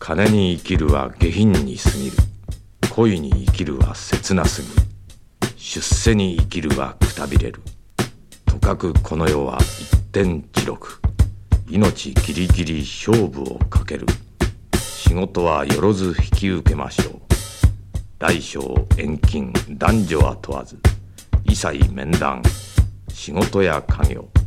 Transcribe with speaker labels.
Speaker 1: 金に生きるは下品に過ぎる。恋に生きるは切なすぎる。出世に生きるはくたびれる。とかくこの世は一点地獄。命ギリギリ勝負をかける。仕事はよろず引き受けましょう。大小遠近男女は問わず。一切面談。仕事や家業。